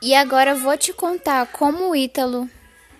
E agora vou te contar como o Ítalo